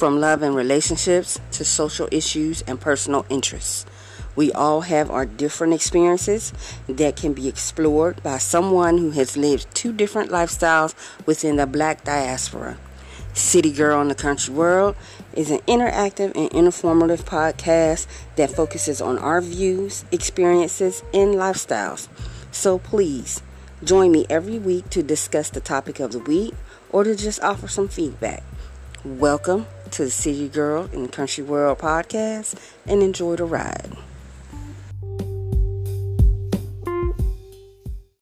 from love and relationships to social issues and personal interests. We all have our different experiences that can be explored by someone who has lived two different lifestyles within the black diaspora. City Girl in the Country World is an interactive and informative podcast that focuses on our views, experiences, and lifestyles. So please join me every week to discuss the topic of the week or to just offer some feedback. Welcome to the City Girl in Country World podcast and enjoy the ride.